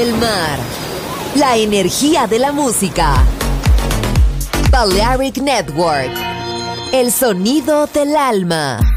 Del mar. La energía de la música. Balearic Network. El sonido del alma.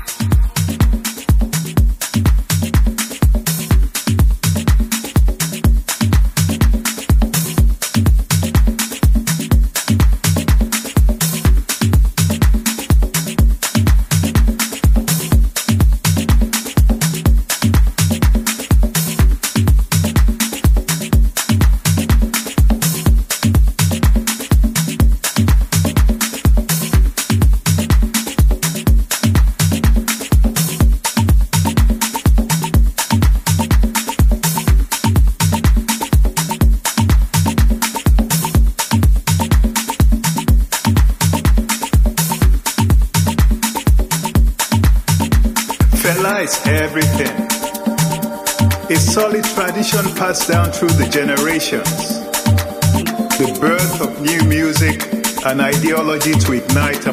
An ideology to ignite a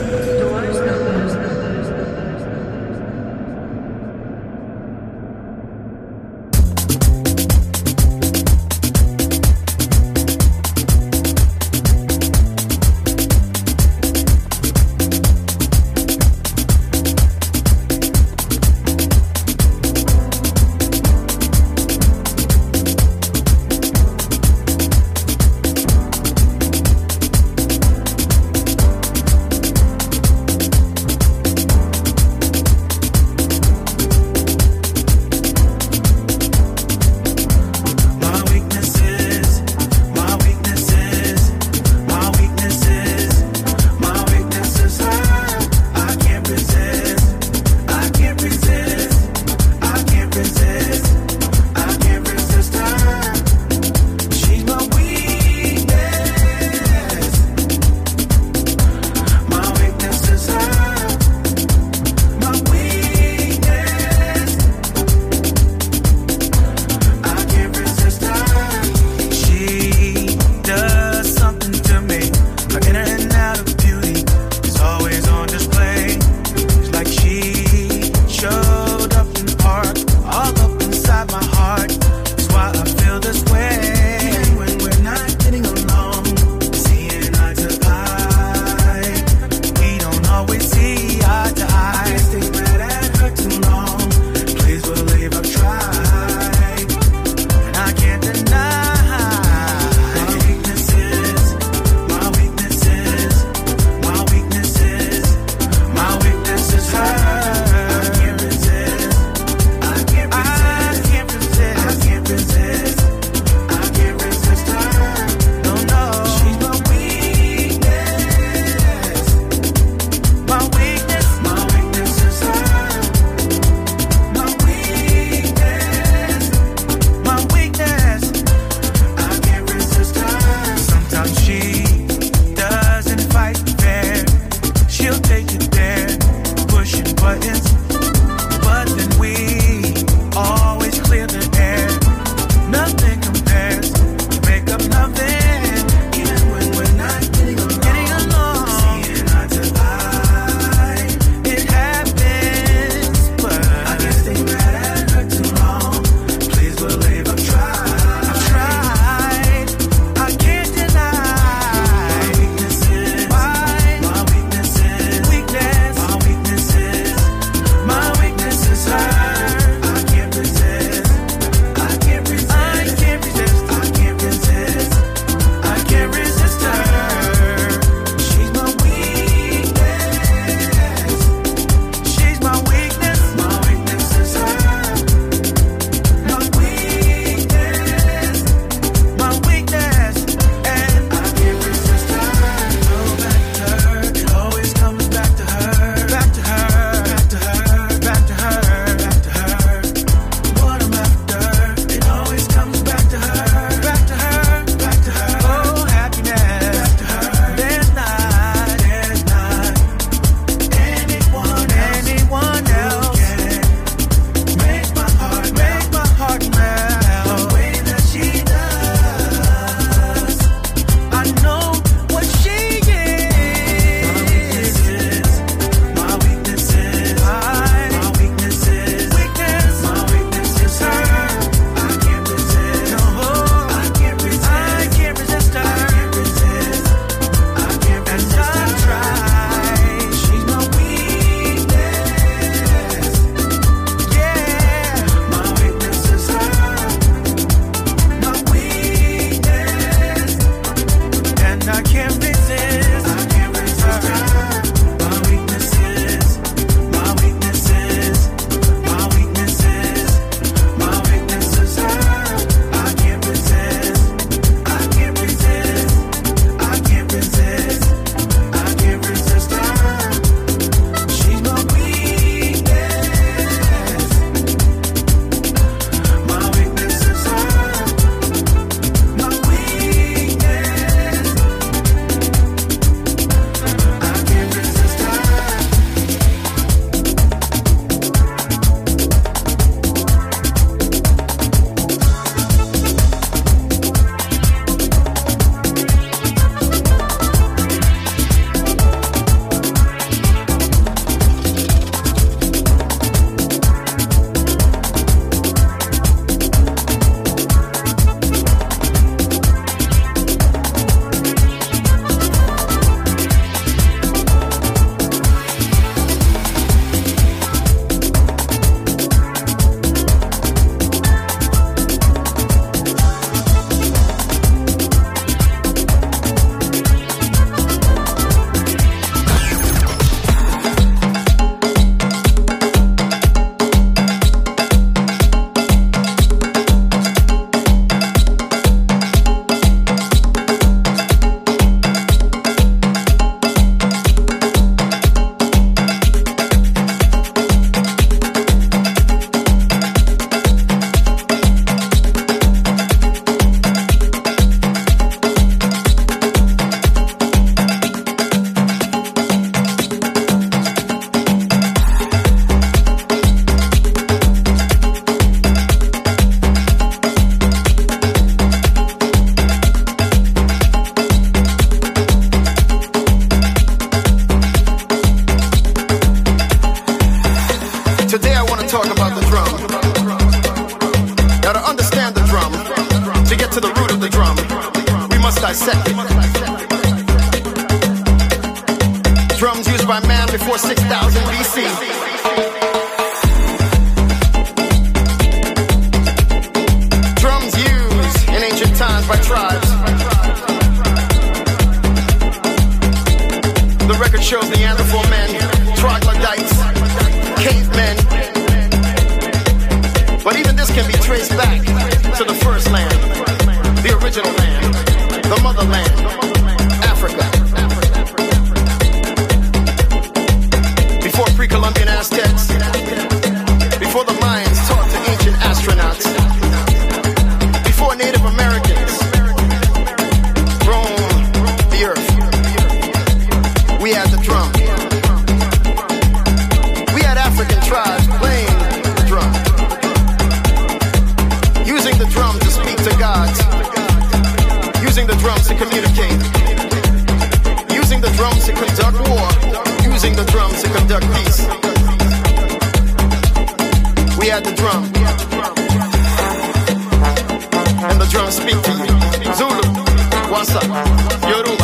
Using the drums to communicate. Using the drums to conduct war. Using the drums to conduct peace. We had the drum. And the drums speak to you. Zulu, Wasa, Yoruba.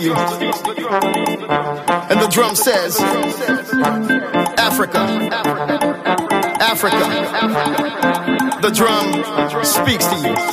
you. And the drum says, Africa, Africa. Africa. The drum speaks to you.